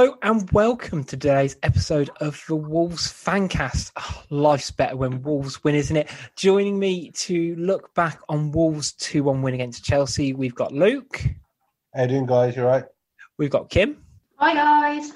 Hello and welcome to today's episode of the Wolves Fancast. Oh, life's better when Wolves win, isn't it? Joining me to look back on Wolves' 2 1 win against Chelsea, we've got Luke. How you doing, guys? You're right? We've got Kim. Hi, guys.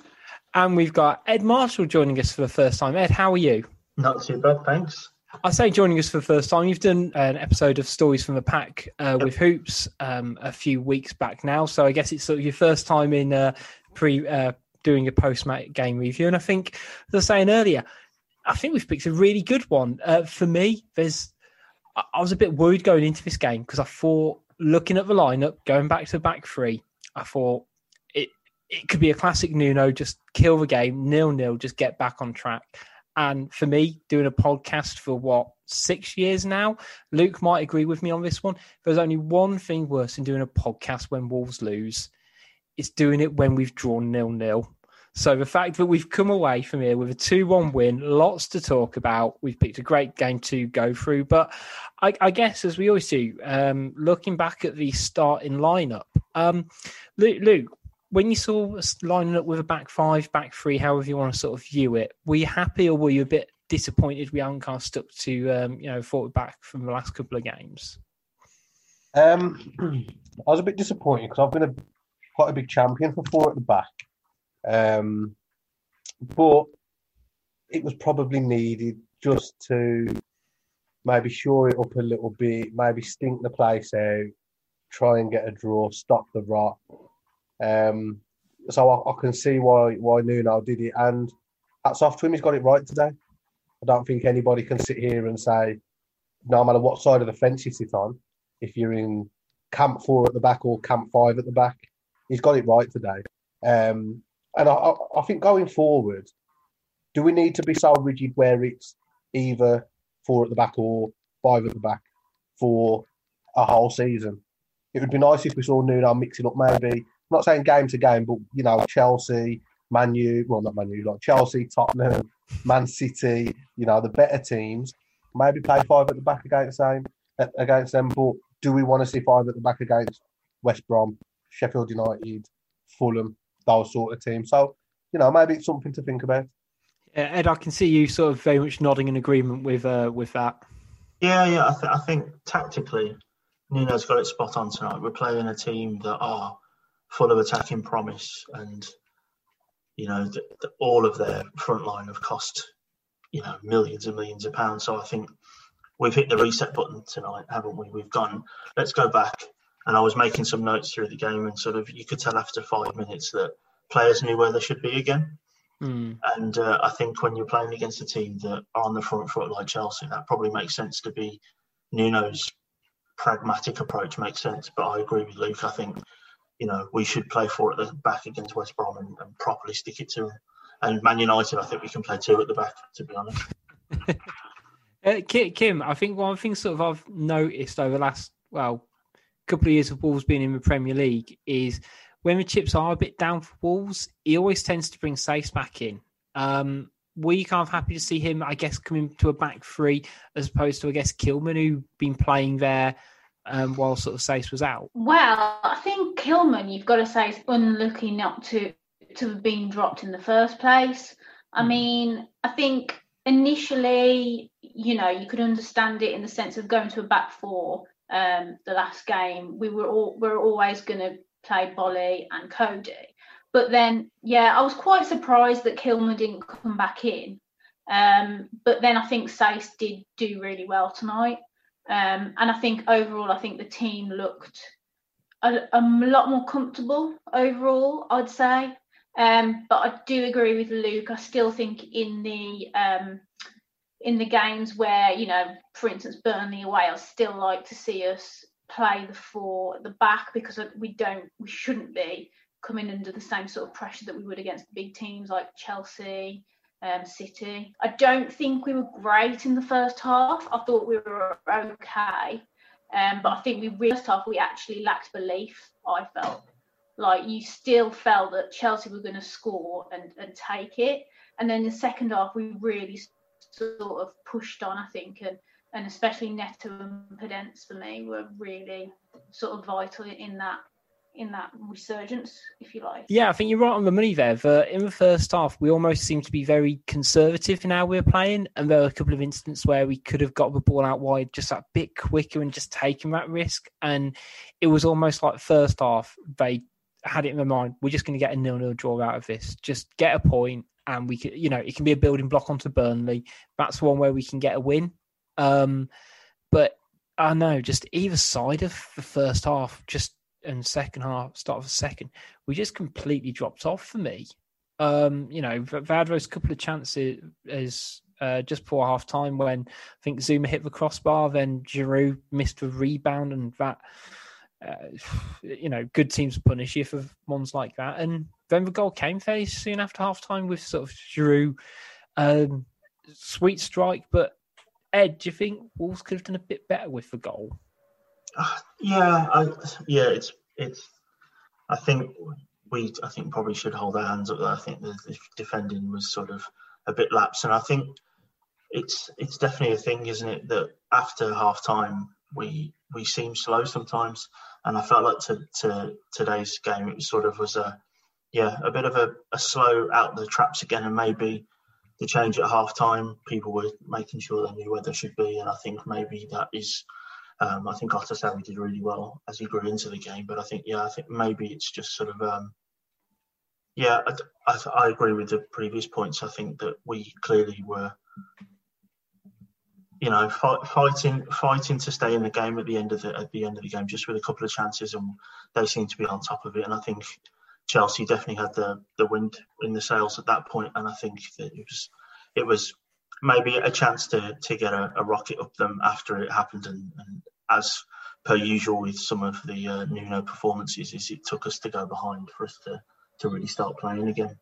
And we've got Ed Marshall joining us for the first time. Ed, how are you? Not too bad, thanks. I say joining us for the first time. You've done an episode of Stories from the Pack uh, with Hoops um, a few weeks back now, so I guess it's sort of your first time in uh, pre uh, doing a post game review. And I think, as I was saying earlier, I think we've picked a really good one. Uh, for me, there's I was a bit worried going into this game because I thought, looking at the lineup, going back to the back three, I thought it it could be a classic Nuno, just kill the game, nil nil, just get back on track. And for me, doing a podcast for what, six years now, Luke might agree with me on this one. There's only one thing worse than doing a podcast when Wolves lose. It's doing it when we've drawn nil nil. So the fact that we've come away from here with a 2 1 win, lots to talk about. We've picked a great game to go through. But I, I guess, as we always do, um, looking back at the starting lineup, um, Luke, Luke, when you saw us lining up with a back five, back three, however you want to sort of view it, were you happy or were you a bit disappointed we haven't kind of stuck to um, you know forward back from the last couple of games? Um, I was a bit disappointed because I've been a quite a big champion for four at the back, um, but it was probably needed just to maybe shore it up a little bit, maybe stink the place out, try and get a draw, stop the rot. Um, so I, I, can see why why Nuno did it, and hats off to him. He's got it right today. I don't think anybody can sit here and say, no matter what side of the fence you sit on, if you're in camp four at the back or camp five at the back, he's got it right today. Um, and I, I think going forward, do we need to be so rigid where it's either four at the back or five at the back for a whole season? It would be nice if we saw Nuno mixing up maybe I'm not saying game to game, but you know, Chelsea, Man U, well, not Man U, like Chelsea, Tottenham, Man City, you know, the better teams, maybe play five at the back against them, against them. But do we want to see five at the back against West Brom, Sheffield United, Fulham, those sort of teams? So, you know, maybe it's something to think about. Yeah, Ed, I can see you sort of very much nodding in agreement with uh, with that. Yeah, yeah. I, th- I think tactically, Nuno's got it spot on tonight. We're playing a team that are full of attacking promise, and you know the, the, all of their front line have cost you know millions and millions of pounds. So I think we've hit the reset button tonight, haven't we? We've gone. Let's go back. And I was making some notes through the game, and sort of you could tell after five minutes that players knew where they should be again. Mm. And uh, I think when you're playing against a team that are on the front foot like Chelsea, that probably makes sense to be Nuno's pragmatic approach makes sense. But I agree with Luke. I think you know, we should play four at the back against West Brom and, and properly stick it to them. And Man United, I think we can play two at the back, to be honest. uh, Kim, I think one thing sort of I've noticed over the last, well, couple of years of Wolves being in the Premier League is when the chips are a bit down for Wolves, he always tends to bring Saïss back in. Um, were you kind of happy to see him, I guess, coming to a back three as opposed to, I guess, Kilman, who been playing there um, while sort of Saïss was out? Well, I think Kilman, you've got to say, is unlucky not to to have been dropped in the first place. I mm. mean, I think initially, you know, you could understand it in the sense of going to a back four. Um, the last game, we were all we are always going to play Boly and Coady. but then, yeah, I was quite surprised that Kilman didn't come back in. Um, but then I think Saïss did do really well tonight. Um, and I think overall, I think the team looked a, a lot more comfortable overall, I'd say. Um, but I do agree with Luke. I still think in the um, in the games where you know, for instance, Burnley away, I still like to see us play the four at the back because we don't, we shouldn't be coming under the same sort of pressure that we would against big teams like Chelsea, um, City. I don't think we were great in the first half. I thought we were okay, um, but I think we first half we actually lacked belief. I felt like you still felt that Chelsea were going to score and, and take it, and then the second half we really sort of pushed on. I think and and especially Neto and Podence for me were really sort of vital in that in that resurgence, if you like. Yeah, I think you're right on the money there. But in the first half, we almost seemed to be very conservative in how we were playing, and there were a couple of instances where we could have got the ball out wide just a bit quicker and just taken that risk. And it was almost like first half they had it in their mind: we're just going to get a nil-nil draw out of this. Just get a point, and we could, you know, it can be a building block onto Burnley. That's one where we can get a win. Um, but I know, just either side of the first half, just and second half, start of the second, we just completely dropped off for me. Um, you know, Vadro's couple of chances is uh, just before half time when I think Zouma hit the crossbar, then Giroud missed a rebound, and that, uh, you know, good teams punish you for ones like that. And then the goal came fairly soon after half time with sort of Giroud, um, sweet strike. But Ed, do you think Wolves could have done a bit better with the goal? Uh, yeah, I, yeah, it's it's. I think we, I think probably should hold our hands up. There. I think the, the defending was sort of a bit lapse, and I think it's it's definitely a thing, isn't it? That after half time we we seem slow sometimes, and I felt like to, to today's game it sort of was a yeah a bit of a, a slow out the traps again, and maybe the change at half time people were making sure they knew where they should be, and I think maybe that is um, I think Otasowie did really well as he grew into the game, but I think yeah, I think maybe it's just sort of um, yeah, I, I, I, agree with the previous points. I think that we clearly were, you know, fight, fighting fighting to stay in the game at the end of the at the end of the game, just with a couple of chances, and they seem to be on top of it. And I think Chelsea definitely had the the wind in the sails at that point. point, and I think that it was it was maybe a chance to to get a, a rocket up them after it happened, and, and, as per usual with some of the uh, Nuno performances, is it took us to go behind for us to to really start playing again.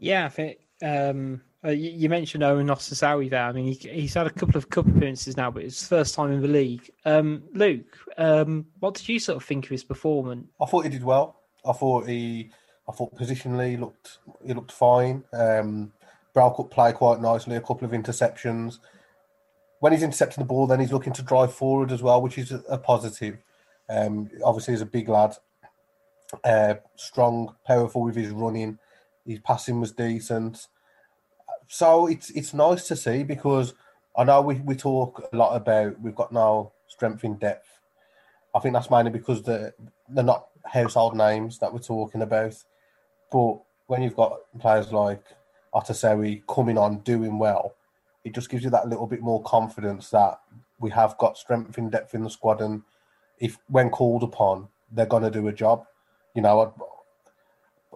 Yeah, I think um, uh, you, you, mentioned Owen Otasowie there. I mean, he, he's had a couple of cup appearances now, but it's first time in the league. Um, Luke, um, what did you sort of think of his performance? I thought he did well. I thought he, I thought positionally he looked he looked fine. Um, up play quite nicely, a couple of interceptions. When he's intercepting the ball, then he's looking to drive forward as well, which is a, a positive. Um, obviously, he's a big lad, uh, strong, powerful with his running. His passing was decent. So it's it's nice to see because I know we, we talk a lot about we've got now strength in depth. I think that's mainly because they're, they're not household names that we're talking about. But when you've got players like Otasowie coming on, doing well, it just gives you that little bit more confidence that we have got strength in depth in the squad, and if when called upon, they're going to do a job. You know,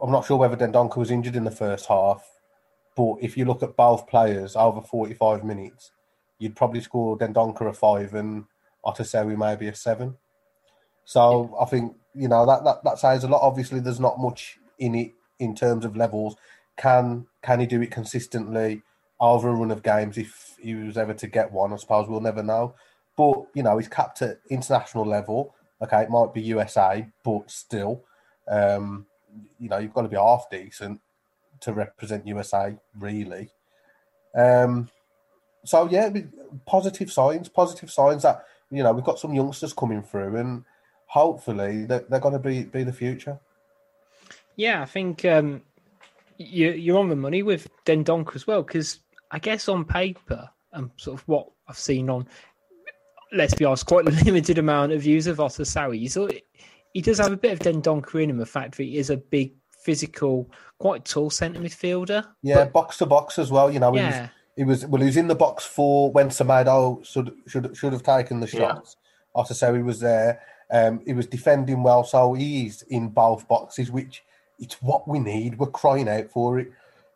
I'm not sure whether Dendoncker was injured in the first half, but if you look at both players over 45 minutes, you'd probably score Dendoncker a five and Otasowie maybe a seven. So I think you know that, that that says a lot. Obviously, there's not much in it in terms of levels. Can can he do it consistently over a run of games? If he was ever to get one, I suppose we'll never know. But you know, he's capped at international level. Okay, it might be USA, but still, um, you know, you've got to be half decent to represent USA, really. Um, so yeah, positive signs, positive signs that you know we've got some youngsters coming through, and hopefully they're, they're going to be be the future. Yeah, I think um, you, you're on the money with Dendoncker as well, because I guess on paper and sort of what I've seen on, let's be honest, quite a limited amount of views of Otasowie. So he does have a bit of Dendoncker in him, the fact that he is a big, physical, quite tall centre midfielder. Yeah, but, box to box as well. You know, yeah. he was, he was well, he was in the box for when Semedo should should should have taken the shots. Yeah. Otasowie was there. Um, he was defending well, so he's in both boxes, which it's what we need. We're crying out for it.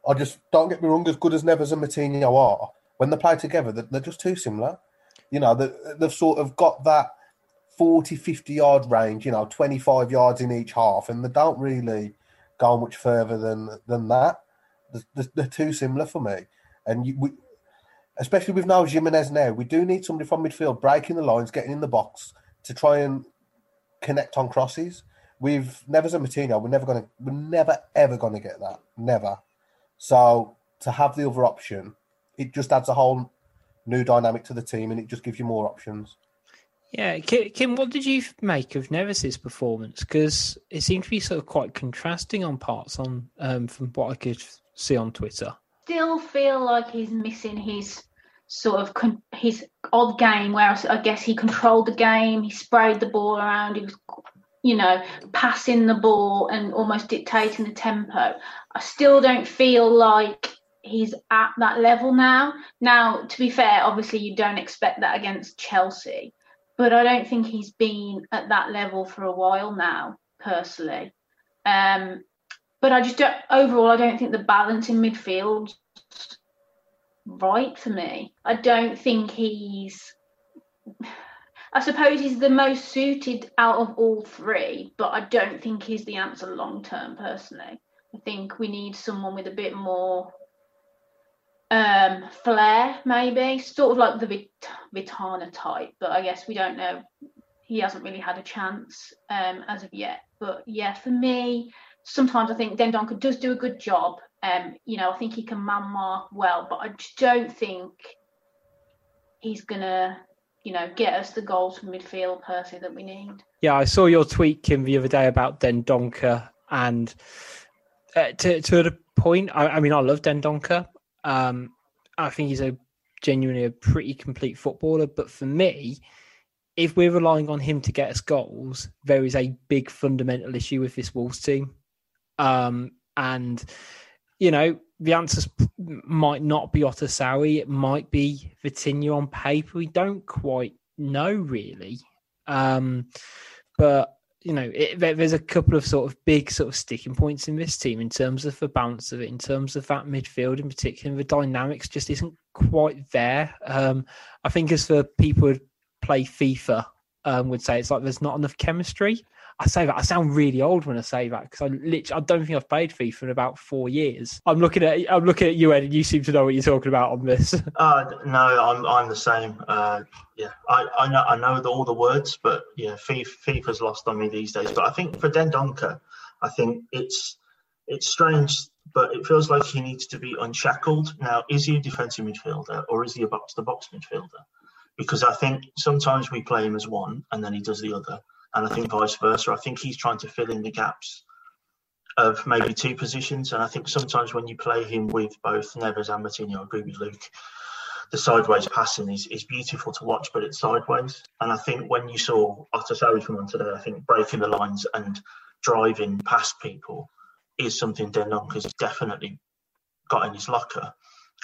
I just don't get me wrong. As good as Neves and Moutinho are, when they play together, they're, they're just too similar. You know, they, they've sort of got that 40, 50 yard range. You know, 25 yards in each half, and they don't really go much further than than that. They're, they're too similar for me, and you, we, especially with now Jimenez now, we do need somebody from midfield breaking the lines, getting in the box to try and connect on crosses. We've never and Moutinho. We're never gonna. We're never ever gonna get that. Never. So to have the other option, it just adds a whole new dynamic to the team, and it just gives you more options. Yeah, Kim, what did you make of Neves's performance? Because it seemed to be sort of quite contrasting on parts on um, from what I could see on Twitter. Still feel like he's missing his sort of con- his odd game, where I guess he controlled the game, he sprayed the ball around, he was, you know, passing the ball and almost dictating the tempo. I still don't feel like he's at that level now. Now, to be fair, obviously you don't expect that against Chelsea, but I don't think he's been at that level for a while now, personally. Um, but I just don't. Overall, I don't think the balance in midfield right for me. I don't think he's. I suppose he's the most suited out of all three, but I don't think he's the answer long term. Personally, I think we need someone with a bit more um, flair, maybe sort of like the Vit- Vitinha type. But I guess we don't know. He hasn't really had a chance um, as of yet. But yeah, for me, sometimes I think Dendoncker does do a good job. Um, you know, I think he can man mark well, but I just don't think he's gonna, you know, get us the goals from midfield per se that we need. Yeah, I saw your tweet, Kim, the other day about Dendoncker, and uh, to to the point, I, I mean, I love Dendoncker. Um, I think he's a genuinely a pretty complete footballer, but for me, if we're relying on him to get us goals, there is a big fundamental issue with this Wolves team. Um, and you know, the answers might not be Otasowie. It might be Vitinha on paper. We don't quite know really. Um, but you know, it, there's a couple of sort of big sort of sticking points in this team in terms of the balance of it, in terms of that midfield in particular. The dynamics just isn't quite there. Um, I think as for people who play FIFA, um, would say it's like there's not enough chemistry. I say that I sound really old when I say that because I literally I don't think I've played FIFA in about four years. I'm looking at I'm looking at you, Ed, and you seem to know what you're talking about on this. Uh, no, I'm I'm the same. Uh, yeah, I, I know I know the, all the words, but yeah, FIFA, FIFA's lost on me these days. But I think for Dendoncker, I think it's it's strange, but it feels like he needs to be unshackled. Now, is he a defensive midfielder or is he a box to box midfielder? Because I think sometimes we play him as one and then he does the other and I think vice versa. I think he's trying to fill in the gaps of maybe two positions, and I think sometimes when you play him with both Neves and Moutinho, I agree with Luke. The sideways passing is, is beautiful to watch, but it's sideways. And I think when you saw Otasowie come on today, I think breaking the lines and driving past people is something Dendoncker's definitely got in his locker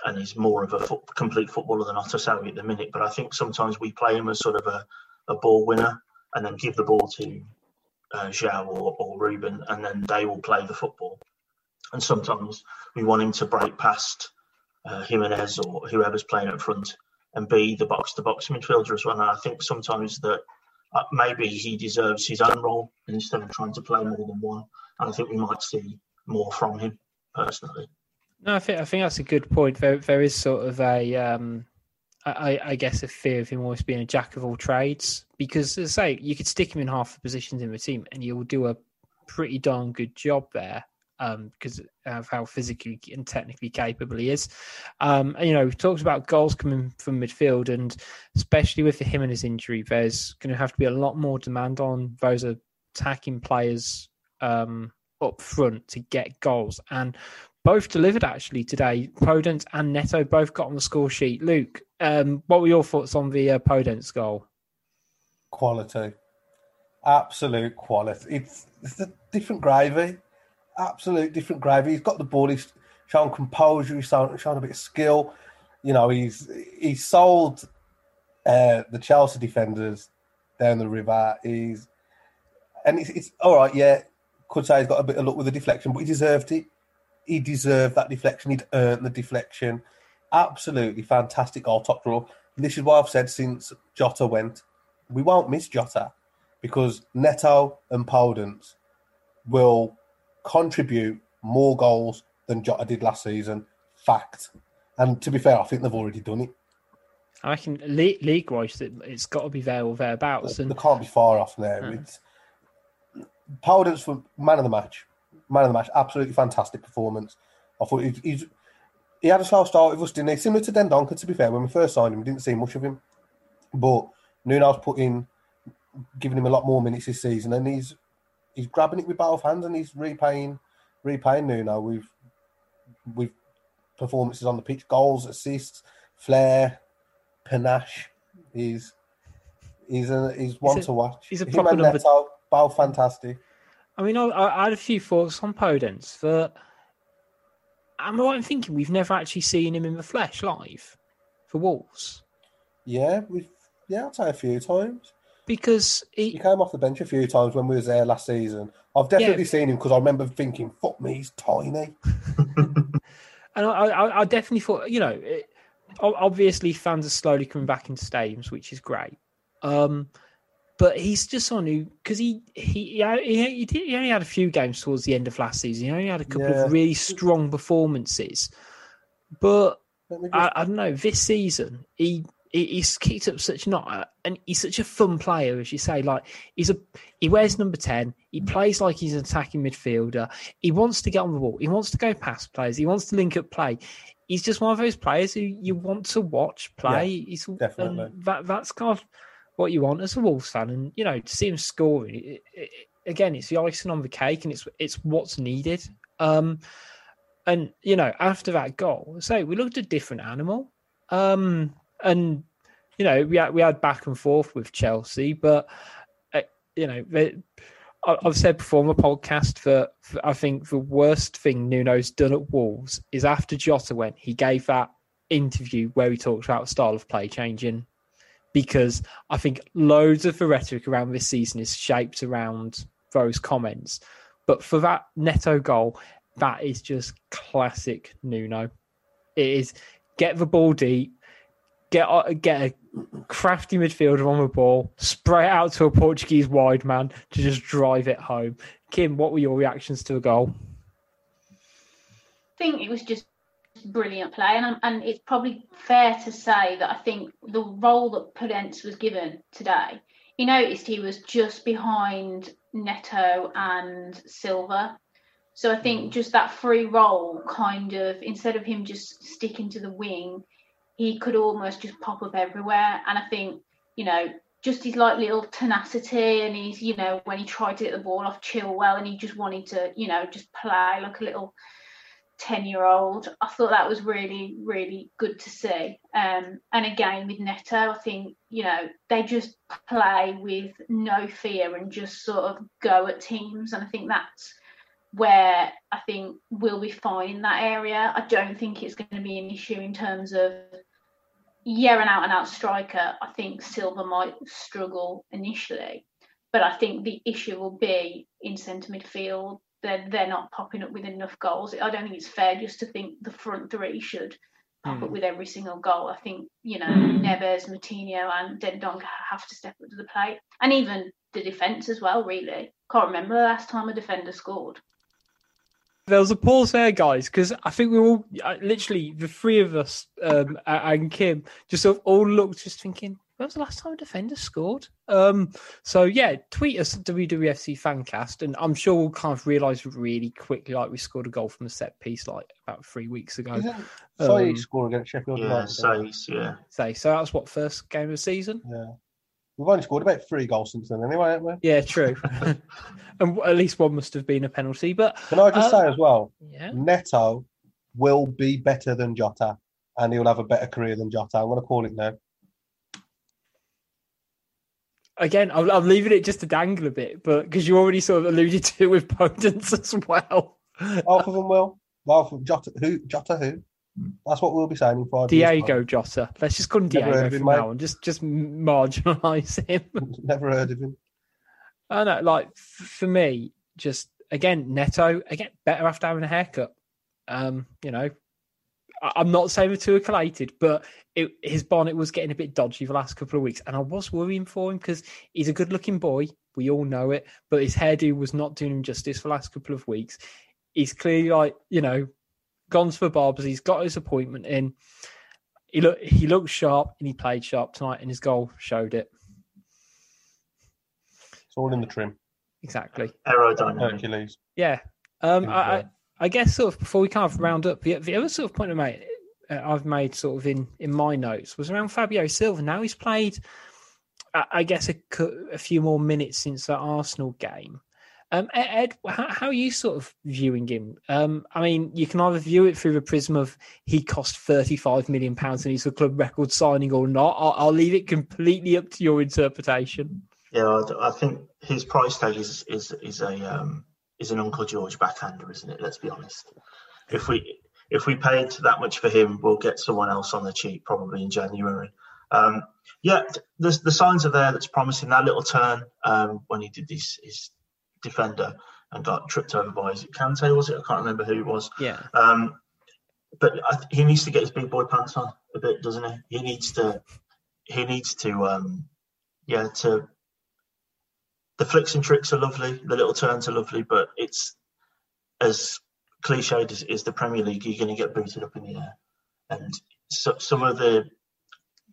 and he's more of a foot, complete footballer than Otasowie at the minute. But I think sometimes we play him as sort of a, a ball winner and then give the ball to uh, João or, or Ruben, and then they will play the football. And sometimes we want him to break past uh, Jimenez or whoever's playing up front and be the box to box midfielder as well. And I think sometimes that uh, maybe he deserves his own role instead of trying to play more than one. And I think we might see more from him personally. No, I think I think that's a good point. There, there is sort of a um, I, I, guess a fear of him always being a jack of all trades because, as I say, you could stick him in half the positions in the team and he will do a pretty darn good job there um, because of how physically and technically capable he is. Um, and, you know, we've talked about goals coming from midfield, and especially with him and his injury, there's going to have to be a lot more demand on those attacking players um, up front to get goals. And both delivered actually today. Podence and Neto both got on the score sheet. Luke, um, what were your thoughts on the uh, Podence goal? Quality, absolute quality. It's, it's a different gravy, absolute different gravy. He's got the ball. He's shown composure. He's shown, shown a bit of skill. You know, he's he's sold uh, the Chelsea defenders down the river. He's and it's, it's all right. Yeah, could say he's got a bit of luck with the deflection, but he deserved it he deserved that deflection. He'd earned the deflection. Absolutely fantastic goal, top draw. This is what I've said since Jota went. We won't miss Jota because Neto and Podence will contribute more goals than Jota did last season. Fact. And to be fair, I think they've already done it. I reckon league wise, it's got to be there or thereabouts. And... They can't be far off there. Yeah. It's Podence for man of the match man of the match, absolutely fantastic performance. I thought he, he's he had a slow start with us, didn't he? Similar to Dendoncker, to be fair, when we first signed him, we didn't see much of him. But Nuno's put in giving him a lot more minutes this season, and he's he's grabbing it with both hands, and he's repaying repaying Nuno with with performances on the pitch, goals, assists, flair, panache. He's he's a he's one a- to watch. he's a Him proper and number- Neto, both fantastic. I mean, I, I had a few thoughts on Podence, but am I right in thinking we've never actually seen him in the flesh live for Wolves? Yeah, we've yeah, I'd say a few times. Because He he, came off the bench a few times when we was there last season. I've definitely seen him because I remember thinking, "Fuck me, he's tiny." and I, I, I definitely thought, you know, it, obviously fans are slowly coming back into stadiums, which is great. Um, but he's just someone who, because he he he, he, he, did- he only had a few games towards the end of last season. He only had a couple Yeah. of really strong performances, but just- I, I don't know. This season, he, he he's kicked up such not, and he's such a fun player, as you say. Like he's a he wears number ten. He plays like he's an attacking midfielder. He wants to get on the ball. He wants to go past players. He wants to link up play. He's just one of those players who you want to watch play. he's definitely. that that's kind of what you want as a Wolves fan, and you know to see him scoring. It, it, again, it's the icing on the cake, and it's it's what's needed. Um, and you know, after that goal, so we looked a different animal. Um, and you know, we had we had back and forth with Chelsea, but uh, you know, they, I- I've said before on the podcast that that I think the worst thing Nuno's done at Wolves is after Jota went, he gave that interview where he talked about style of play changing. Because I think loads of the rhetoric around this season is shaped around those comments. But for that Neto goal, that is just classic Nuno. It is get the ball deep, get a- get a crafty midfielder on the ball, spray it out to a Portuguese wide man to just drive it home. Kim, what were your reactions to the goal? I think it was just brilliant play, and and it's probably fair to say that I think the role that Podence was given today, he noticed he was just behind Neto and Silva. So I think mm. just that free role, kind of, instead of him just sticking to the wing, he could almost just pop up everywhere. And I think, you know, just his like little tenacity and he's, you know, when he tried to get the ball off Chilwell and he just wanted to, you know, just play like a little 10 year old. I thought that was really, really good to see. Um, and again, with Neto, I think, you know, they just play with no fear and just sort of go at teams. And I think that's where I think we'll be fine in that area. I don't think it's going to be an issue in terms of, yeah, an out and out striker. I think Silva might struggle initially. But I think the issue will be in centre midfield they're they're not popping up with enough goals. I don't think it's fair just to think the front three should pop Hmm. up with every single goal. I think you know Neves, Moutinho, and Dendonk have to step up to the plate, and even the defence as well. Really, can't remember the last time a defender scored. There was a pause there, guys, because I think we all, uh, literally, the three of us um, and Kim, just sort of all looked, just thinking, when was the last time a defender scored? Um, so yeah, tweet us at WWFC Fancast, and I'm sure we'll kind of realise really quickly, like we scored a goal from a set piece like about three weeks ago. Isn't Saïss Um, score against Sheffield Yeah, United? yeah. Say, so that was what first game of the season? Yeah. We've only scored about three goals since then, anyway, haven't we? Yeah, true. and at least one must have been a penalty, but Can I just Uh, say as well, yeah. Neto will be better than Jota, and he'll have a better career than Jota. I'm going to call it now. Again, I'm, I'm leaving it just to dangle a bit, but because you already sort of alluded to it with Podence as well. Both of them will. Both of Jota, who? Jota, who? That's what we'll be signing for. Diogo Jota. Let's just call him Never Diego heard of him, from now on. Just just marginalise him. Never heard of him. I know, like for me, just again, Neto again better after having a haircut. Um, you know, I'm not saying the two are collated, but it, his bonnet was getting a bit dodgy the last couple of weeks, and I was worrying for him because he's a good-looking boy. We all know it, but his hairdo was not doing him justice for the last couple of weeks. He's clearly like you know gone to the barbers. He's got his appointment in. He look he looked sharp and he played sharp tonight, and his goal showed it It's all in the trim. exactly. Aerodynamic. Hercules. Yeah. Um, I, I, guess sort of before we kind of round up, the, the other sort of point I made, uh, I've made sort of in, in my notes was around Fabio Silva. Now he's played I guess a, a few more minutes since the Arsenal game. Um, Ed, how, how, are you sort of viewing him? Um, I mean, you can either view it through the prism of he cost thirty-five million pounds and he's a club record signing or not. I'll, I'll, leave it completely up to your interpretation. Yeah, I, think his price tag is is is a um, is an Uncle George backhander, isn't it? Let's be honest. If we if we paid that much for him, we'll get someone else on the cheap probably in January. Um, yeah, the, the signs are there. That's promising. That little turn um, when he did this his defender and got tripped over by is it Kante was it? I can't remember who it was. Yeah. Um, but I, he needs to get his big boy pants on a bit, doesn't he? He needs to. He needs to. Um, yeah. To. The flicks and tricks are lovely. The little turns are lovely, but it's as cliched as, the Premier League. You're going to get booted up in the air, and so, some of the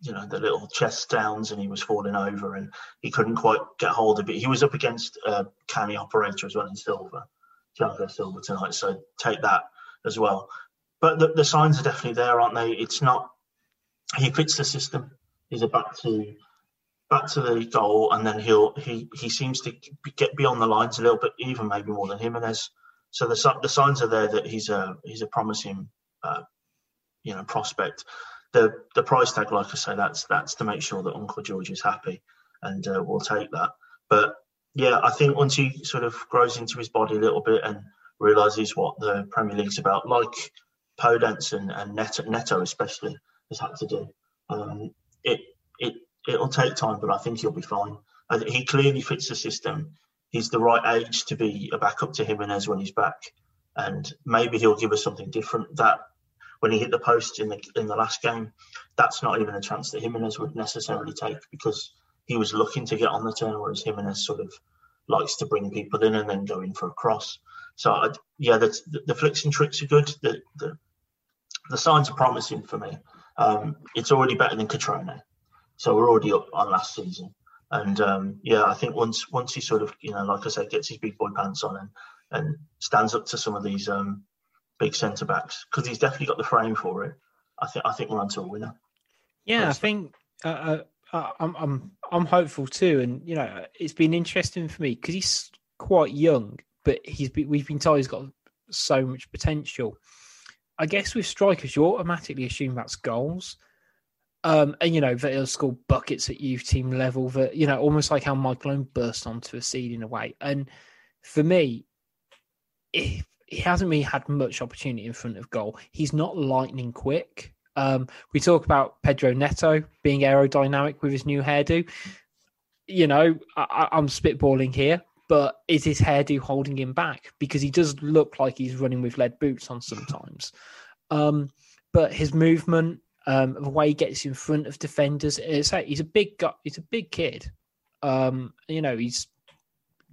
you know, the little chest downs and he was falling over and he couldn't quite get hold of it. He was up against a canny operator as well in Silva, Thiago Silva tonight. So take that as well. But the, the signs are definitely there, aren't they? It's not, he fits the system. He's about to back to the goal, and then he'll he he seems to get beyond the lines a little bit, even maybe more than Jimenez. So the the signs are there that he's a he's a promising uh, you know prospect the the price tag, like I say, that's that's to make sure that Uncle George is happy, and uh, we'll take that. But yeah, I think once he sort of grows into his body a little bit and realizes what the Premier League's about, like Podence and, and Neto, Neto especially has had to do, um, it it it'll take time, but I think he'll be fine. he clearly fits the system. He's the right age to be a backup to Jimenez when he's back, and maybe he'll give us something different. That when he hit the post in the in the last game, that's not even a chance that Jimenez would necessarily take because he was looking to get on the turn, whereas Jimenez sort of likes to bring people in and then go in for a cross. So I'd, yeah, the, the, flicks and tricks are good. The, the, the signs are promising for me. Um, it's already better than Cutrone, so we're already up on last season. And um, yeah, I think once once he sort of you know, like I said, gets his big boy pants on and and stands up to some of these um, big centre backs because he's definitely got the frame for it. I think I think we're onto a winner. Yeah, I think uh, uh, uh, I'm I'm I'm hopeful too, and you know it's been interesting for me because he's quite young, but he's been, we've been told he's got so much potential. I guess with strikers, you automatically assume that's goals. Um, and you know that he'll score buckets at youth team level. That you know, almost like how Michael Owen burst onto a scene in a way. And for me, if he hasn't really had much opportunity in front of goal. He's not lightning quick. Um, we talk about Pedro Neto being aerodynamic with his new hairdo. You know, I, I'm spitballing here, but is his hairdo holding him back? Because he does look like he's running with lead boots on sometimes. Um, but his movement, um, the way he gets in front of defenders, it's like he's a big guy. He's a big kid. Um, you know, he's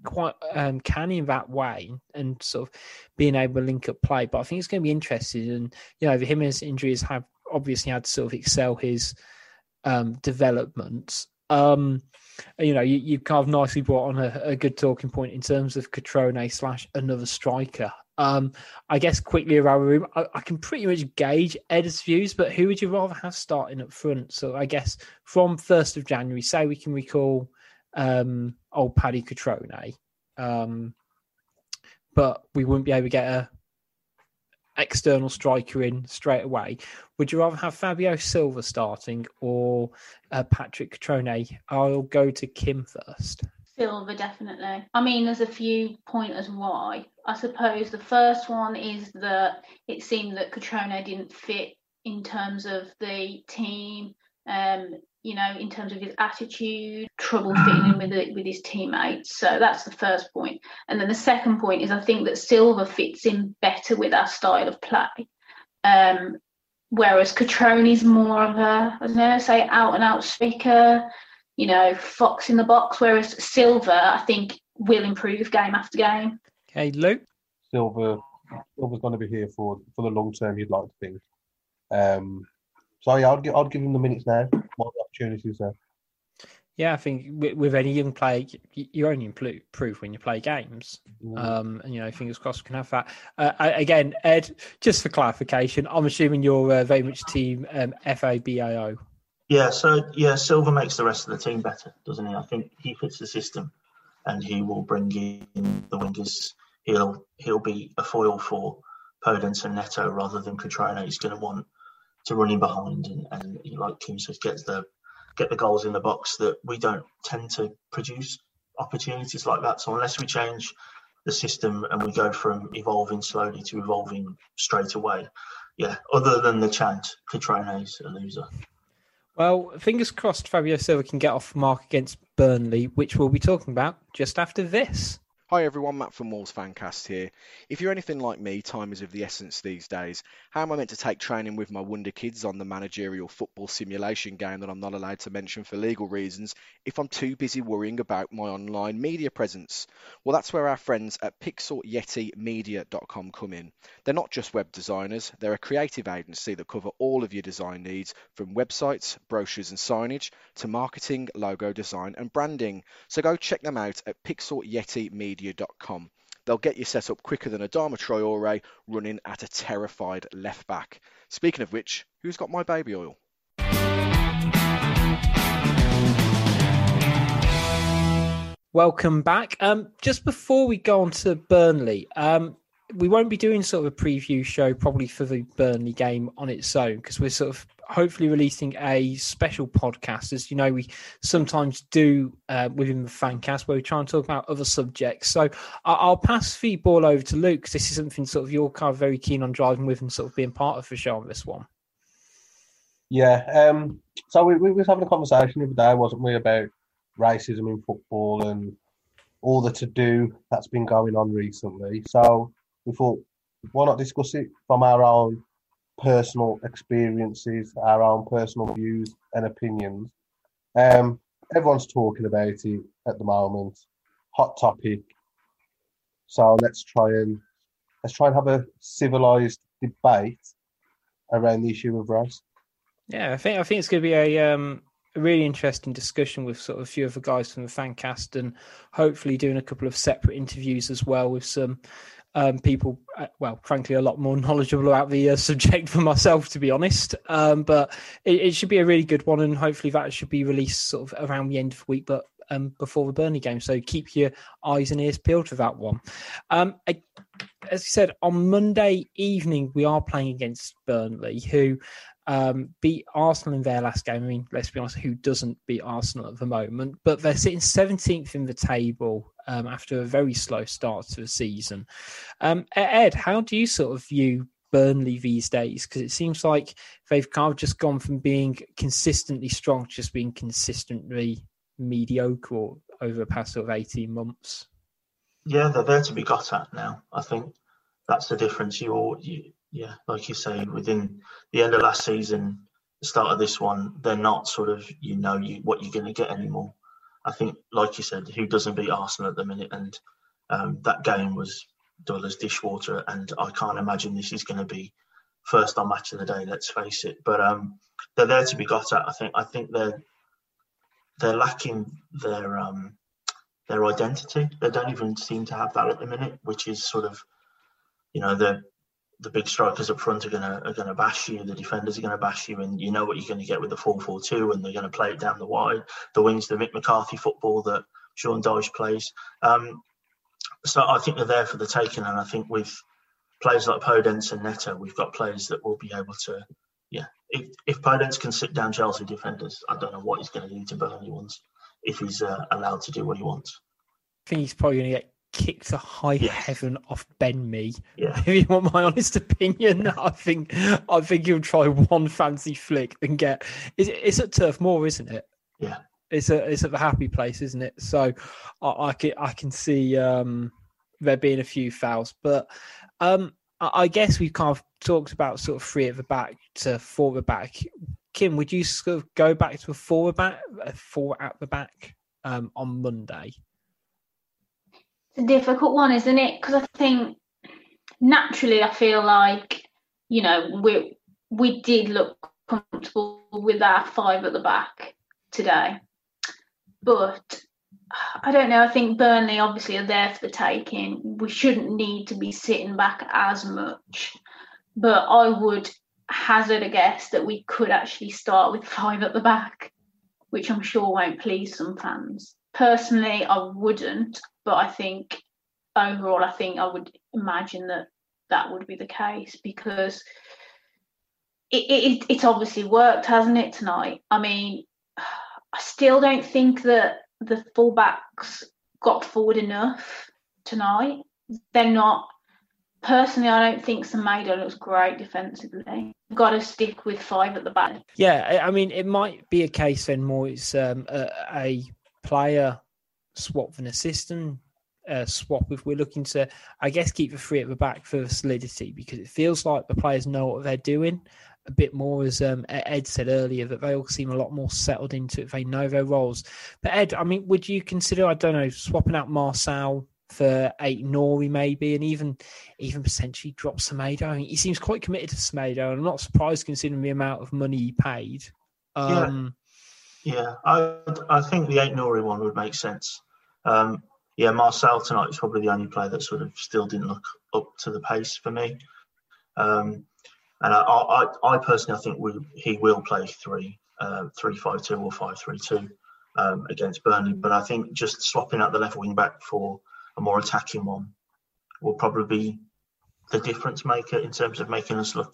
quite um, canny in that way and sort of being able to link up play. But I think it's going to be interesting. And, you know, him and his injuries have obviously had to sort of excel his um, development. Um, you know, you, you kind of nicely brought on a, a good talking point in terms of Cutrone slash another striker. Um, I guess quickly around the room, I, I, can pretty much gauge Ed's views, but who would you rather have starting up front? So I guess from 1st of January, say we can recall um, old Paddy Cutrone, Um, but we wouldn't be able to get a external striker in straight away. Would you rather have Fabio Silva starting or uh, Patrick Cutrone? I'll go to Kim first. Silva, definitely. I mean, there's a few pointers why. I suppose the first one is that it seemed that Cutrone didn't fit in terms of the team. Um, you know, in terms of his attitude, trouble fitting in with it, with his teammates. So that's the first point. And then the second point is I think that Silva fits in better with our style of play. Um, whereas is more of a, I don't know, say out and out speaker, you know, fox in the box. Whereas Silva, I think, will improve game after game. Okay, Luke. Silva, Silva's going to be here for for the long term. You'd like to think. Um, so yeah, I'd give I'd give him the minutes now. More opportunities there. Yeah, I think with, with, any young player, you only improve when you play games. Mm. Um, and you know, fingers crossed we can have that. Uh, again, Ed, just for clarification, I'm assuming you're uh, very much team um, FABIO. Yeah, so yeah, Silva makes the rest of the team better, doesn't he? I think he fits the system, and he will bring in the wingers. He'll he'll be a foil for Podence and Neto rather than Cutrone. He's going to want to run in behind and, and like Kim says, get the get the goals in the box that we don't tend to produce opportunities like that. So unless we change the system and we go from evolving slowly to evolving straight away, yeah. Other than the chant, Cutrone's a loser. Well, fingers crossed Fabio Silva can get off mark against Burnley, which we'll be talking about just after this. Hi everyone, Matt from Wolves Fancast here. If you're anything like me, time is of the essence these days. How am I meant to take training with my Wonder Kids on the managerial football simulation game that I'm not allowed to mention for legal reasons if I'm too busy worrying about my online media presence? Well, that's where our friends at pixelyetimedia.com come in. They're not just web designers, they're a creative agency that cover all of your design needs from websites, brochures and signage to marketing, logo design and branding. So go check them out at pixelyetimedia.com media.com. They'll get you set up quicker than Adama Traore running at a terrified left back. Speaking of which, who's got my baby oil? Welcome back. Um, just before we go on to Burnley, um, we won't be doing sort of a preview show probably for the Burnley game on its own because we're sort of hopefully releasing a special podcast. As you know, we sometimes do uh, within the fancast where we try and talk about other subjects. So I'll pass the ball over to Luke because this is something sort of you're kind of very keen on driving with and sort of being part of the show on this one. Yeah. Um, so we, we having a conversation the other day, wasn't we, about racism in football and all the to do that's been going on recently. So we thought, why not discuss it from our own personal experiences, our own personal views and opinions. Um, everyone's talking about it at the moment. Hot topic. So let's try and let's try and have a civilized debate around the issue of race. Yeah, I think I think it's going to be a um, a really interesting discussion with sort of a few of the guys from the fan cast, and hopefully doing a couple of separate interviews as well with some um, people, uh, well, frankly, a lot more knowledgeable about the uh, subject for myself, to be honest. Um, but it, it, should be a really good one, and hopefully that should be released sort of around the end of the week, but um, before the Burnley game. So keep your eyes and ears peeled for that one. Um, I, as you said, on Monday evening we are playing against Burnley, who um, beat Arsenal in their last game. I mean, let's be honest, who doesn't beat Arsenal at the moment? But they're sitting 17th in the table um, after a very slow start to the season. Um, Ed, how do you sort of view Burnley these days? Because it seems like they've kind of just gone from being consistently strong to just being consistently mediocre over the past sort of 18 months. Yeah, they're there to be got at now. I think that's the difference. You, you yeah, like you say, within the end of last season, the start of this one, they're not sort of you know you what you're going to get anymore. I think, like you said, who doesn't beat Arsenal at the minute, and um, that game was dull as dishwater, and I can't imagine this is going to be first on match of the day. Let's face it, but um, they're there to be got at. I think. I think they're they're lacking their um, their identity. They don't even seem to have that at the minute, which is sort of, you know, the the big strikers up front are gonna are gonna bash you. The defenders are gonna bash you, and you know what you're gonna get with the four four two, and they're gonna play it down the wide. The wings, the Mick McCarthy football that Sean Dyche plays. Um, so I think they're there for the taking, and I think with players like Podence and Neto, we've got players that will be able to. Yeah, if, if Podence can sit down Chelsea defenders, I don't know what he's going to do to Burnley ones if he's uh, allowed to do what he wants. I think he's probably going to get kicked to high yes. heaven off Ben Mee. Yeah. If you want my honest opinion, I think I think he'll try one fancy flick and get. It's, it's at Turf Moor, isn't it? Yeah. It's a it's at the happy place, isn't it? So I, I can I can see um, there being a few fouls, but um, I, I guess we've kind of talked about sort of three at the back to four at the back. Kim, would you sort of go back to a four at back, a four at the back um, on Monday? A difficult one, isn't it? Because I think naturally, I feel like you know we we did look comfortable with our five at the back today, but I don't know. I think Burnley obviously are there for the taking. We shouldn't need to be sitting back as much, but I would hazard a guess that we could actually start with five at the back, which I'm sure won't please some fans. Personally, I wouldn't, but I think overall, I think I would imagine that that would be the case because it, it it's obviously worked, hasn't it, tonight? I mean, I still don't think that the fullbacks got forward enough tonight. They're not. Personally, I don't think Semedo looks great defensively. Got to stick with five at the back. Yeah, I mean, it might be a case then more it's um, a, a player swap for an assistant uh, swap if we're looking to, I guess, keep the three at the back for solidity because it feels like the players know what they're doing a bit more, as um, Ed said earlier, that they all seem a lot more settled into it. They know their roles. But Ed, I mean, would you consider, I don't know, swapping out Marcel for Aït-Nouri maybe, and even even potentially drop Semedo? I mean, he seems quite committed to Semedo, and I'm not surprised considering the amount of money he paid. Um, yeah, yeah. I I think the Aït-Nouri one would make sense. Um, yeah, Marcel tonight is probably the only player that sort of still didn't look up to the pace for me. Um, and I, I, I, personally, I think we, he will play three, uh, three five two or five three two um, against Burnley. But I think just swapping out the left wing back for a more attacking one will probably be the difference maker in terms of making us look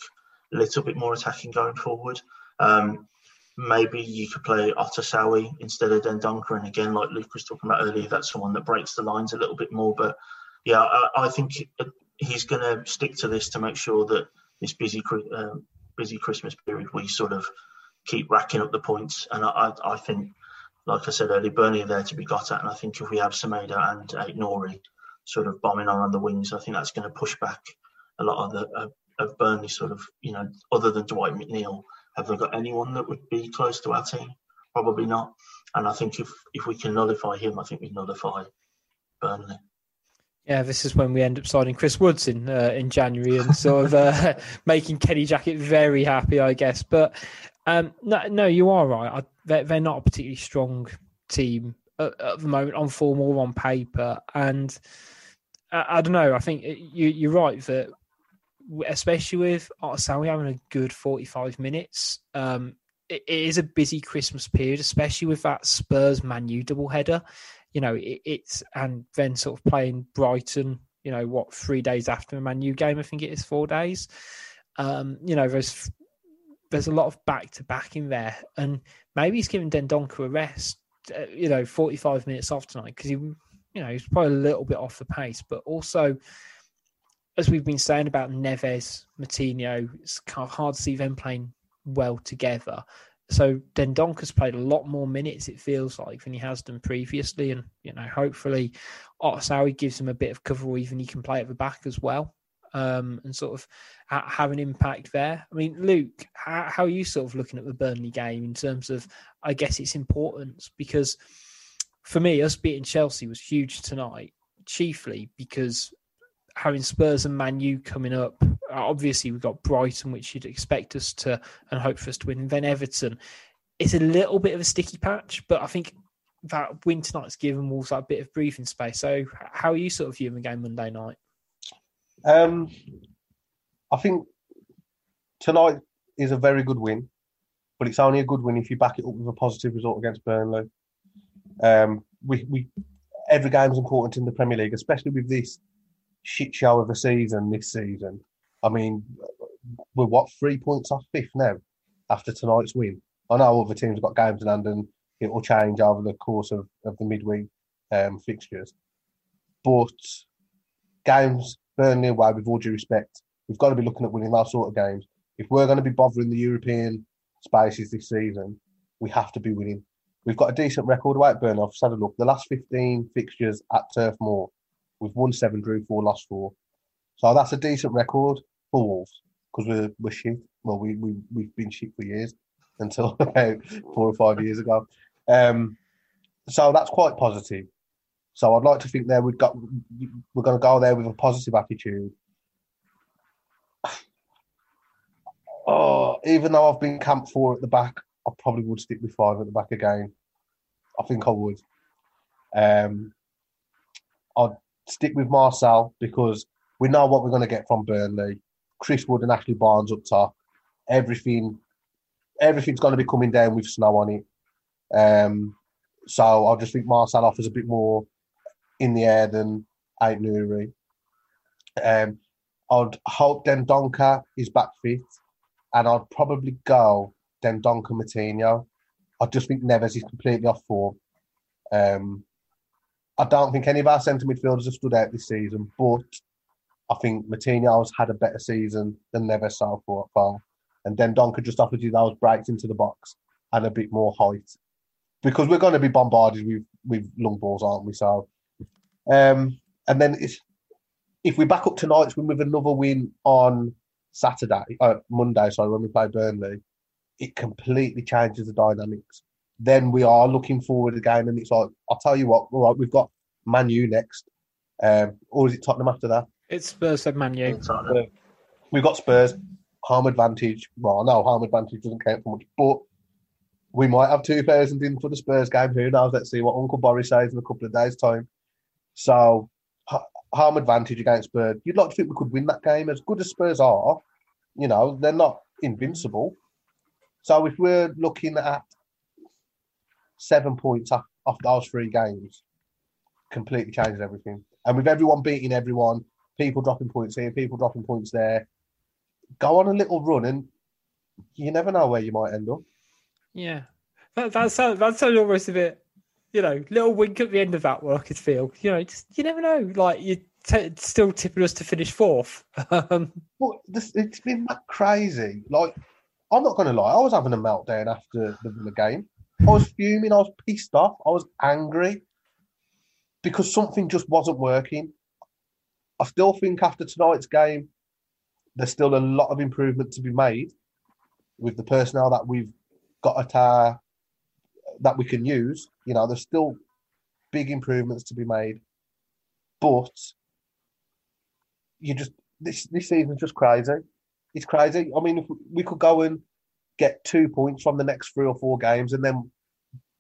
a little bit more attacking going forward. Um, maybe you could play Otasowie instead of Dendoncker. And again, like Luke was talking about earlier, that's someone that breaks the lines a little bit more. But yeah, I, I think he's going to stick to this to make sure that this busy uh, busy Christmas period we sort of keep racking up the points. And I, I, think, like I said earlier, Burnley are there to be got at. And I think if we have Semedo and Aït-Nouri sort of bombing on on the wings, I think that's going to push back a lot of the of, of Burnley sort of, you know, other than Dwight McNeil have they got anyone that would be close to our team? Probably not. And I think if, if we can nullify him, I think we nullify Burnley. Yeah, this is when we end up signing Chris Woods in uh, in January and sort of uh, making Kenny Jackett very happy, I guess. But um, no, no, you are right. I, they're, they're not a particularly strong team at, at, the moment on form or on paper, and I, I don't know. I think you, you're right that especially with Otasowie having a good 45 minutes. Um, it, it is a busy Christmas period, especially with that Spurs Man U double header. You know, it, it's and then sort of playing Brighton. You know, what three days after the Man U game? I think it is four days. Um, you know, there's there's a lot of back to back in there, and maybe he's giving Dendoncker a rest. Uh, you know, 45 minutes off tonight because he, you know, he's probably a little bit off the pace, but also as we've been saying about Neves, Moutinho, it's kind of hard to see them playing well together. So Dendoncker's played a lot more minutes, it feels like, than he has done previously. And, you know, hopefully Otasowie gives him a bit of cover or even he can play at the back as well um, and sort of have an impact there. I mean, Luke, how, how are you sort of looking at the Burnley game in terms of, I guess, its importance? Because for me, us beating Chelsea was huge tonight, chiefly because having Spurs and Man U coming up. Uh, obviously, we've got Brighton, which you'd expect us to and hope for us to win. Then Everton. It's a little bit of a sticky patch, but I think that win tonight's given Wolves that bit of breathing space. So, how are you sort of viewing the game Monday night? Um, I think tonight is a very good win, but it's only a good win if you back it up with a positive result against Burnley. Um, we, we every game is important in the Premier League, especially with this shit show of a season this season. I mean, we're what three points off fifth now after tonight's win. I know other teams have got games in and it will change over the course of, of the midweek um, fixtures. But games Burnley away, with all due respect, we've got to be looking at winning those sort of games. If we're going to be bothering the European spaces this season, we have to be winning. We've got a decent record away at Burnley. I've had a look. The last 15 fixtures at Turf Moor, We've won seven, drew four, lost four. So that's a decent record for Wolves because we're, we're shit. Well, we, we, we've been shit for years until about four or five years ago. Um, so that's quite positive. So I'd like to think there we've got we're going to go there with a positive attitude. Oh, even though I've been camped four at the back, I probably would stick with five at the back again. I think I would. Um, I'd stick with Marcel because we know what we're going to get from Burnley. Chris Wood and Ashley Barnes up top. everything, everything's going to be coming down with snow on it. Um, so I just think Marcel offers a bit more in the air than Ait Nouri. Um, I'd hope Dendoncker is back fit, and I'd probably go Dendoncker Moutinho. I just think Neves is completely off form. Um, I don't think any of our centre midfielders have stood out this season, but I think Moutinho's had a better season than Neves so far. And Dendoncker just offers you those breaks into the box and a bit more height. Because we're going to be bombarded with, with long balls, aren't we? So, um, and then it's, if we back up tonight's win with another win on Saturday, uh, Monday, sorry, when we play Burnley, it completely changes the dynamics. Then we are looking forward again, and it's like I'll tell you what, all right, we've got Man U next, um, or is it Tottenham after that? It's Spurs and Man U. Tottenham. We've got Spurs, home advantage. Well, no, home advantage doesn't count for much, but we might have 2,000 in for the Spurs game. Who knows? Let's see what Uncle Boris says in a couple of days' time. So, h- home advantage against Spurs. You'd like to think we could win that game. As good as Spurs are, you know, they're not invincible. So, if we're looking at seven points off, off those three games, completely changes everything. And with everyone beating everyone, people dropping points here, people dropping points there, go on a little run and you never know where you might end up. Yeah, that that sounds that sounds almost a bit, you know, little wink at the end of that could feel, you know, just you never know. Like you t- still tipping us to finish fourth. um, But this, it's been crazy. Like, I'm not going to lie, I was having a meltdown after the Villa game. I was fuming, I was pissed off, I was angry because something just wasn't working. I still think after tonight's game, there's still a lot of improvement to be made with the personnel that we've got at our, that we can use. You know, there's still big improvements to be made, but you just this this season's just crazy. It's crazy. I mean, we could go and get two points from the next three or four games, and then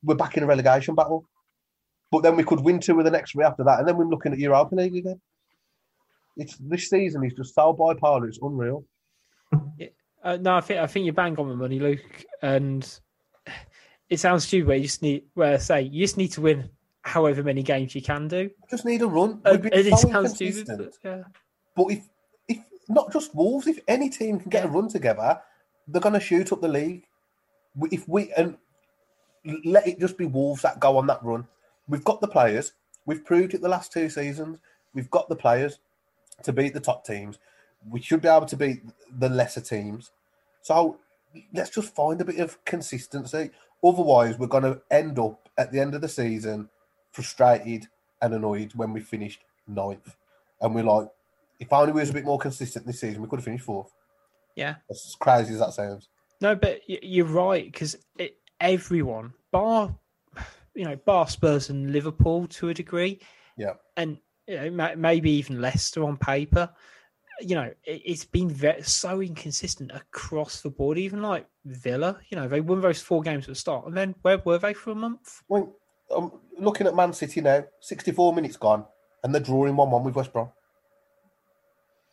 we're back in a relegation battle. But then we could win two of the next three after that, and then we're looking at Europa League again. It's this season is just so bipolar. It's unreal. uh, no, I think I think you bang on the money, Luke. And it sounds stupid. You just need, where well, say you just need to win however many games you can do. Just need a run. Uh, it so sounds stupid, but yeah. But if if not just Wolves, if any team can get a run together, they're going to shoot up the league. If we and let it just be Wolves that go on that run. We've got the players. We've proved it the last two seasons. We've got the players to beat the top teams. We should be able to beat the lesser teams. So let's just find a bit of consistency. Otherwise, we're going to end up at the end of the season frustrated and annoyed when we finished ninth. And we're like, if only we was a bit more consistent this season, we could have finished fourth. Yeah. As crazy as that sounds. No, but you're right because everyone, bar, you know, bar Spurs and Liverpool to a degree, Yeah. and you know, maybe even Leicester on paper. You know, it, it's been ve- so inconsistent across the board. Even like Villa, you know, they won those four games at the start, and then where were they for a month? Well, I'm looking at Man City now, 64 minutes gone, and they're drawing 1 1 with West Brom.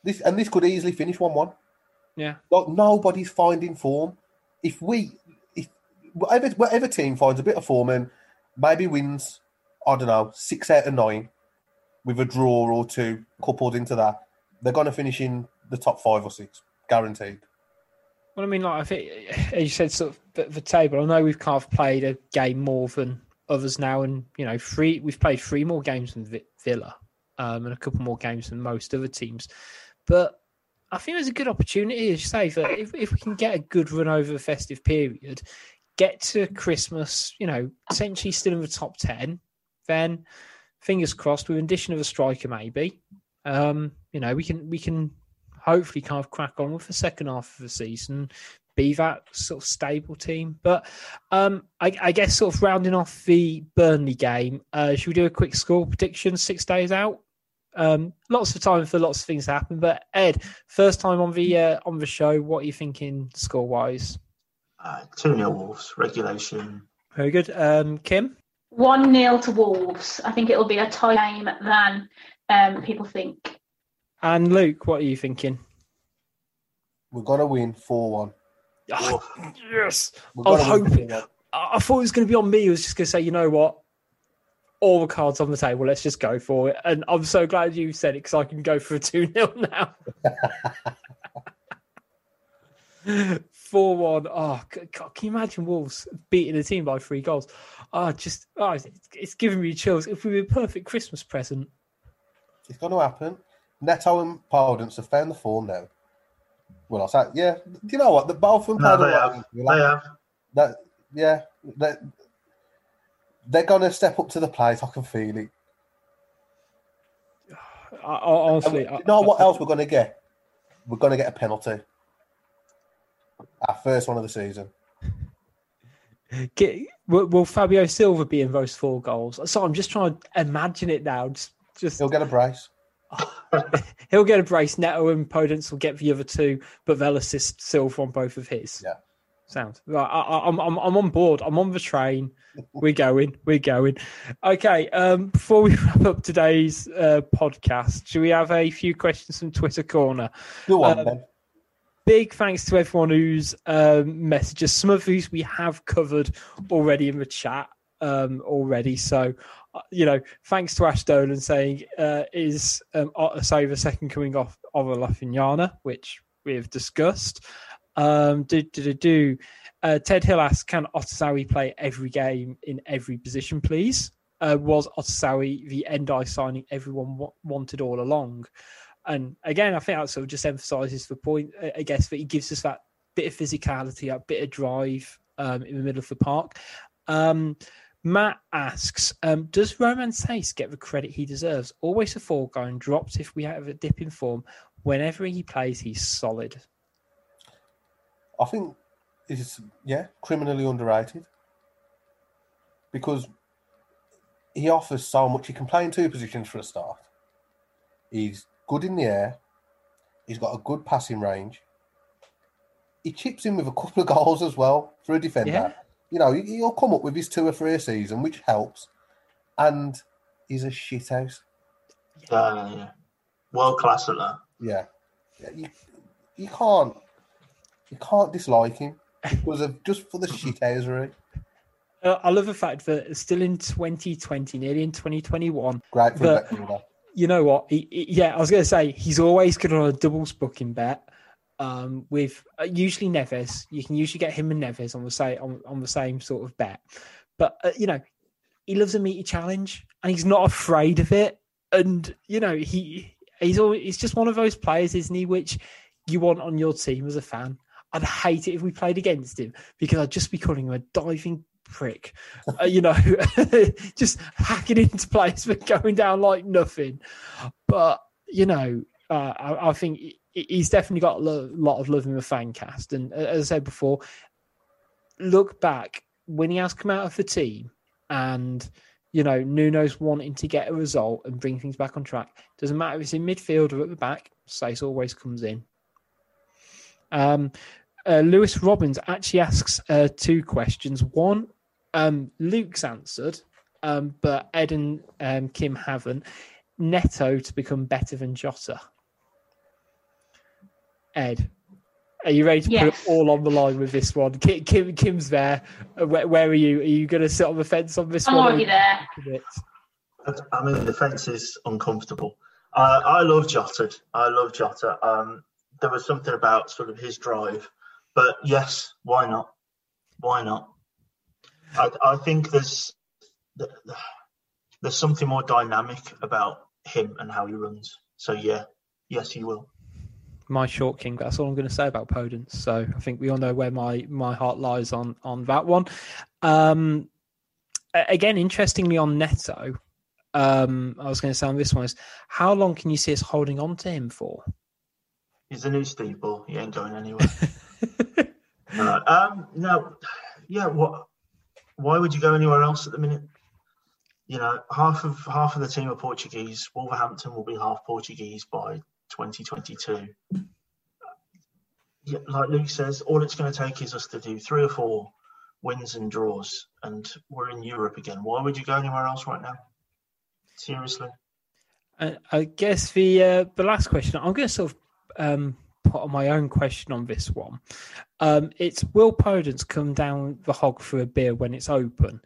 This And this could easily finish 1 1. Yeah, Like, nobody's finding form. If we, if whatever, whatever team finds a bit of form and maybe wins, I don't know, six out of nine with a draw or two coupled into that, they're going to finish in the top five or six, guaranteed. Well, I mean, like I think, as you said, sort of the, the table. I know we've kind of played a game more than others now, and you know, three we've played three more games than Villa, um, and a couple more games than most other teams. But I think there's a good opportunity, as you say, that if, if we can get a good run over the festive period, get to Christmas, you know, essentially still in the top ten, then fingers crossed, with addition of a striker, maybe, um, you know, we can we can hopefully kind of crack on with the second half of the season, be that sort of stable team. But um, I, I guess sort of rounding off the Burnley game, uh, should we do a quick score prediction six days out? Um, lots of time for lots of things to happen. But Ed, first time on the uh, on the show, what are you thinking score wise? Uh, 2 0 Wolves, regulation. Very good. Um, Kim, 1 0 to Wolves. I think it'll be a tie game than um, people think. and Luke, what are you thinking? We're going to win 4 1. Oh, yes. I got was hoping. 4-1. I I thought it was going to be on me. I was just going to say, you know what? All the cards on the table. Let's just go for it. And I'm so glad you said it because I can go for a 2 0 now. 4 1. Oh, God, can you imagine Wolves beating a team by three goals? Oh, just, oh, it's, it's giving me chills. If we were a perfect Christmas present. It's going to happen. Neto and Podence have found the form now. Well, I say, yeah. Do you know what? The both of them No, played they have. right. They have. That, yeah, that, they're going to step up to the plate. I can feel it. I, I, honestly, And I- you know what I- else we're going to get? We're going to get a penalty. Our first one of the season. Get, will, will Fabio Silva be in those four goals? So I'm just trying to imagine it now. Just, just He'll get a brace. he'll get a brace. Neto and Podence will get the other two, but they'll assist Silva on both of his. Yeah. Sound right? I, I, I'm, I'm, I'm on board. I'm on the train. We're going. We're going. Okay. Um, before we wrap up today's uh, podcast, do we have a few questions from Twitter corner? Go on, Um, then. big thanks to everyone who's um, messages. Some of these we have covered already in the chat um, already. So, uh, you know, thanks to Ash Dolan saying, uh, is um, the second coming off of a Lafignana, which we've discussed. Um, do, do, do, do. Uh, Ted Hill asks, can Otasowie play every game in every position, please? Uh, was Otasowie the end-eye signing everyone wa- wanted all along? And again, I think that sort of just emphasises the point, I- I guess, that he gives us that bit of physicality, that bit of drive um, in the middle of the park. Um, Matt asks, um, does Romain Saïss get the credit he deserves? Always a foregone, drops if we have a dip in form. Whenever he plays, he's solid. I think it's yeah criminally underrated because he offers so much. He can play in two positions for a start. He's good in the air. He's got a good passing range. He chips in with a couple of goals as well for a defender. Yeah. You know, he- he'll come up with his two or three a season, which helps. And he's a shithouse. Yeah, uh, yeah. World class at that. Yeah, yeah you, you can't you can't dislike him because of just for the shithousery. Uh, I love the fact that still in 2020, nearly in 2021, Great for But- a backfielder. you know what? He, he- yeah, I was going to say he's always good on a doubles booking bet. Um, with uh, usually Neves, you can usually get him and Neves on the same on, on the same sort of bet. But uh, you know, he loves a meaty challenge, and he's not afraid of it. And you know, he he's always he's just one of those players, isn't he? Which you want on your team as a fan. I'd hate it if we played against him because I'd just be calling him a diving prick. Uh, you know, just hacking into players but going down like nothing. But you know, uh, I, I think he's definitely got a lo- lot of love in the fan cast. And uh, as I said before, look back when he has come out of the team, and you know Nuno's wanting to get a result and bring things back on track. Doesn't matter if it's in midfield or at the back. Saïss always comes in. Um, uh, Lewis Robbins actually asks uh, two questions. One, um, Luke's answered, um, but Ed and um, Kim haven't. Neto to become better than Jota. Ed, are you ready to put it all on the line with this one? Kim, Kim Kim's there. Uh, Where, where are you? Are you going to sit on the fence on this I'm one? or already are you there. I mean, the fence is uncomfortable. Uh, I love Jota. I love Jota. Um, there was something about sort of his drive, but yes, why not? Why not? I, I think there's there's something more dynamic about him and how he runs. So yeah, yes, he will. my short king. That's all I'm going to say about Podence. So I think we all know where my my heart lies on on that one. Um, again, interestingly on Neto, um, I was going to say on this one is how long can you see us holding on to him for? He's a new steeple. He ain't going anywhere. Uh, um, no, yeah. What? Why would you go anywhere else at the minute? You know, half of half of the team are Portuguese. Wolverhampton will be half Portuguese by 2022. Yeah, like Luke says, all it's going to take is us to do three or four wins and draws, and we're in Europe again. Why would you go anywhere else right now? Seriously? I guess the uh, the last question I'm going to sort of um, put on my own question on this one. Um, it's will Podence come down the hog for a beer when it's open?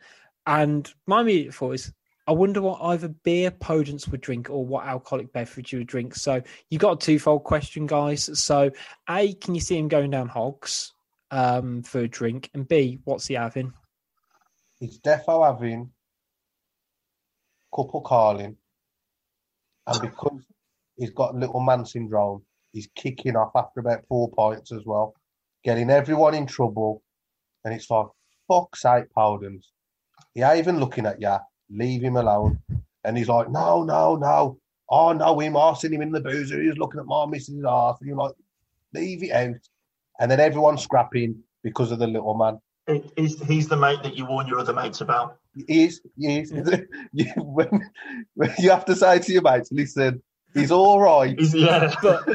And my immediate thought is, I wonder what either beer Podence would drink or what alcoholic beverage you would drink. So you got a twofold question, guys. So A, can you see him going down hogs um, for a drink? And B, what's he having? He's defo having couple Carling, and because he's got little man syndrome, he's kicking off after about four points as well, getting everyone in trouble. And it's like, fuck's sake, Podence. He ain't even looking at you. Leave him alone. And he's like, no, no, no. Oh, no, him arsing him in the boozer. He's looking at my missus' arse. And you're like, leave it out. And then everyone's scrapping because of the little man. It, he's, he's the mate that you warn your other mates about. He is, he is. you, when, when you have to say to your mates, listen, he's all right. He's, yeah. But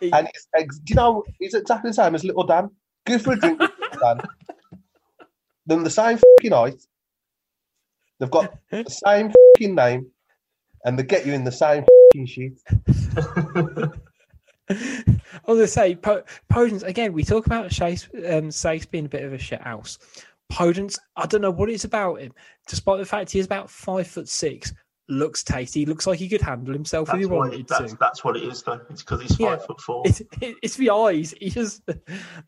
And he's, ex- do you know, he's exactly the same as little Dan. Go for a drink with little Dan. Then the same fucking height. They've got the same fucking name. And they get you in the same fucking shit. I was going to say, po- Podence, again, we talk about Chase, um, being a bit of a shit house. Podence, I don't know what it's about him, despite the fact he is about five foot six, looks tasty, looks like he could handle himself if he wanted it, that's, to. that's what it is, though. It's because he's Yeah. five foot four. It's, it's the eyes. He just,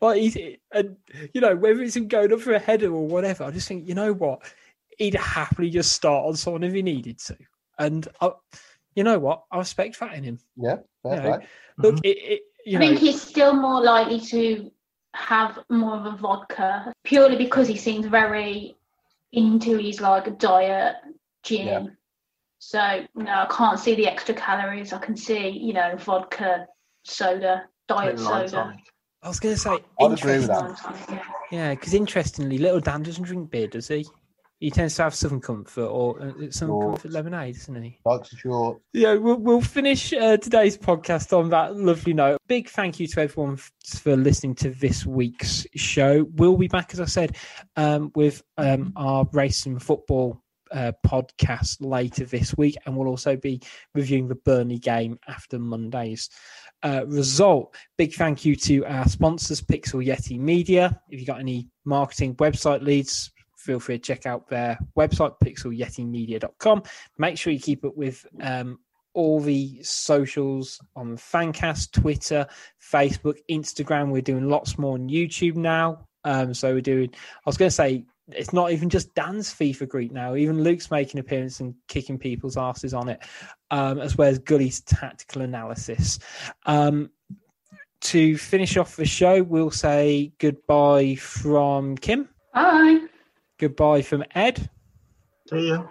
like, he's, and, you know, whether it's him going up for a header or whatever, I just think, you know what? He'd happily just start on someone if he needed to. And, I, you know what? I respect that in him. Yeah, fair You know, play. Look, mm-hmm. it, it, you I know, think he's still more likely to have more of a vodka purely because he seems very into his like diet gin. Yeah. So no, I can't see the extra calories. I can see, you know, vodka, soda, diet soda. I was going to say, I'd agree with that. Yeah. Yeah, because interestingly, little Dan doesn't drink beer, does he? He tends to have Southern Comfort or uh, Southern Sure. Comfort lemonade, isn't he? Likes a short. Yeah, we'll, we'll finish uh, today's podcast on that lovely note. Big thank you to everyone f- for listening to this week's show. We'll be back, as I said, um, with um, our race and football podcast later this week, and we'll also be reviewing the Burnley game after Monday's uh, result. Big thank you to our sponsors, Pixel Yeti Media. If you've got any marketing website leads, feel free to check out their website, pixelyetimedia.com. Make sure you keep up with um, all the socials on Fancast, Twitter, Facebook, Instagram. We're doing lots more on YouTube now. Um, so we're doing, I was going to say, it's not even just Dan's FIFA Greek now. Even Luke's making an appearance and kicking people's asses on it, um, as well as Gully's tactical analysis. Um, to finish off the show, we'll say goodbye from Kim, Bye. goodbye from Ed, See ya.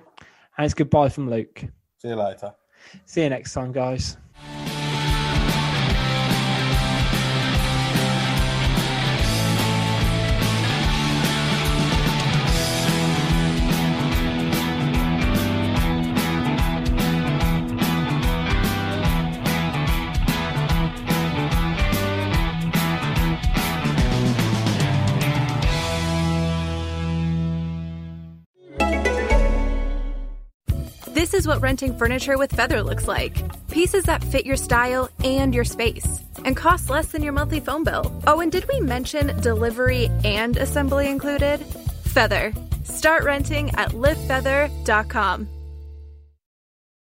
and it's goodbye from Luke. See you later. See you next time, guys. Is what renting furniture with Feather looks like. Pieces that fit your style and your space and cost less than your monthly phone bill. Oh, and did we mention delivery and assembly included? Feather. Start renting at livefeather.com.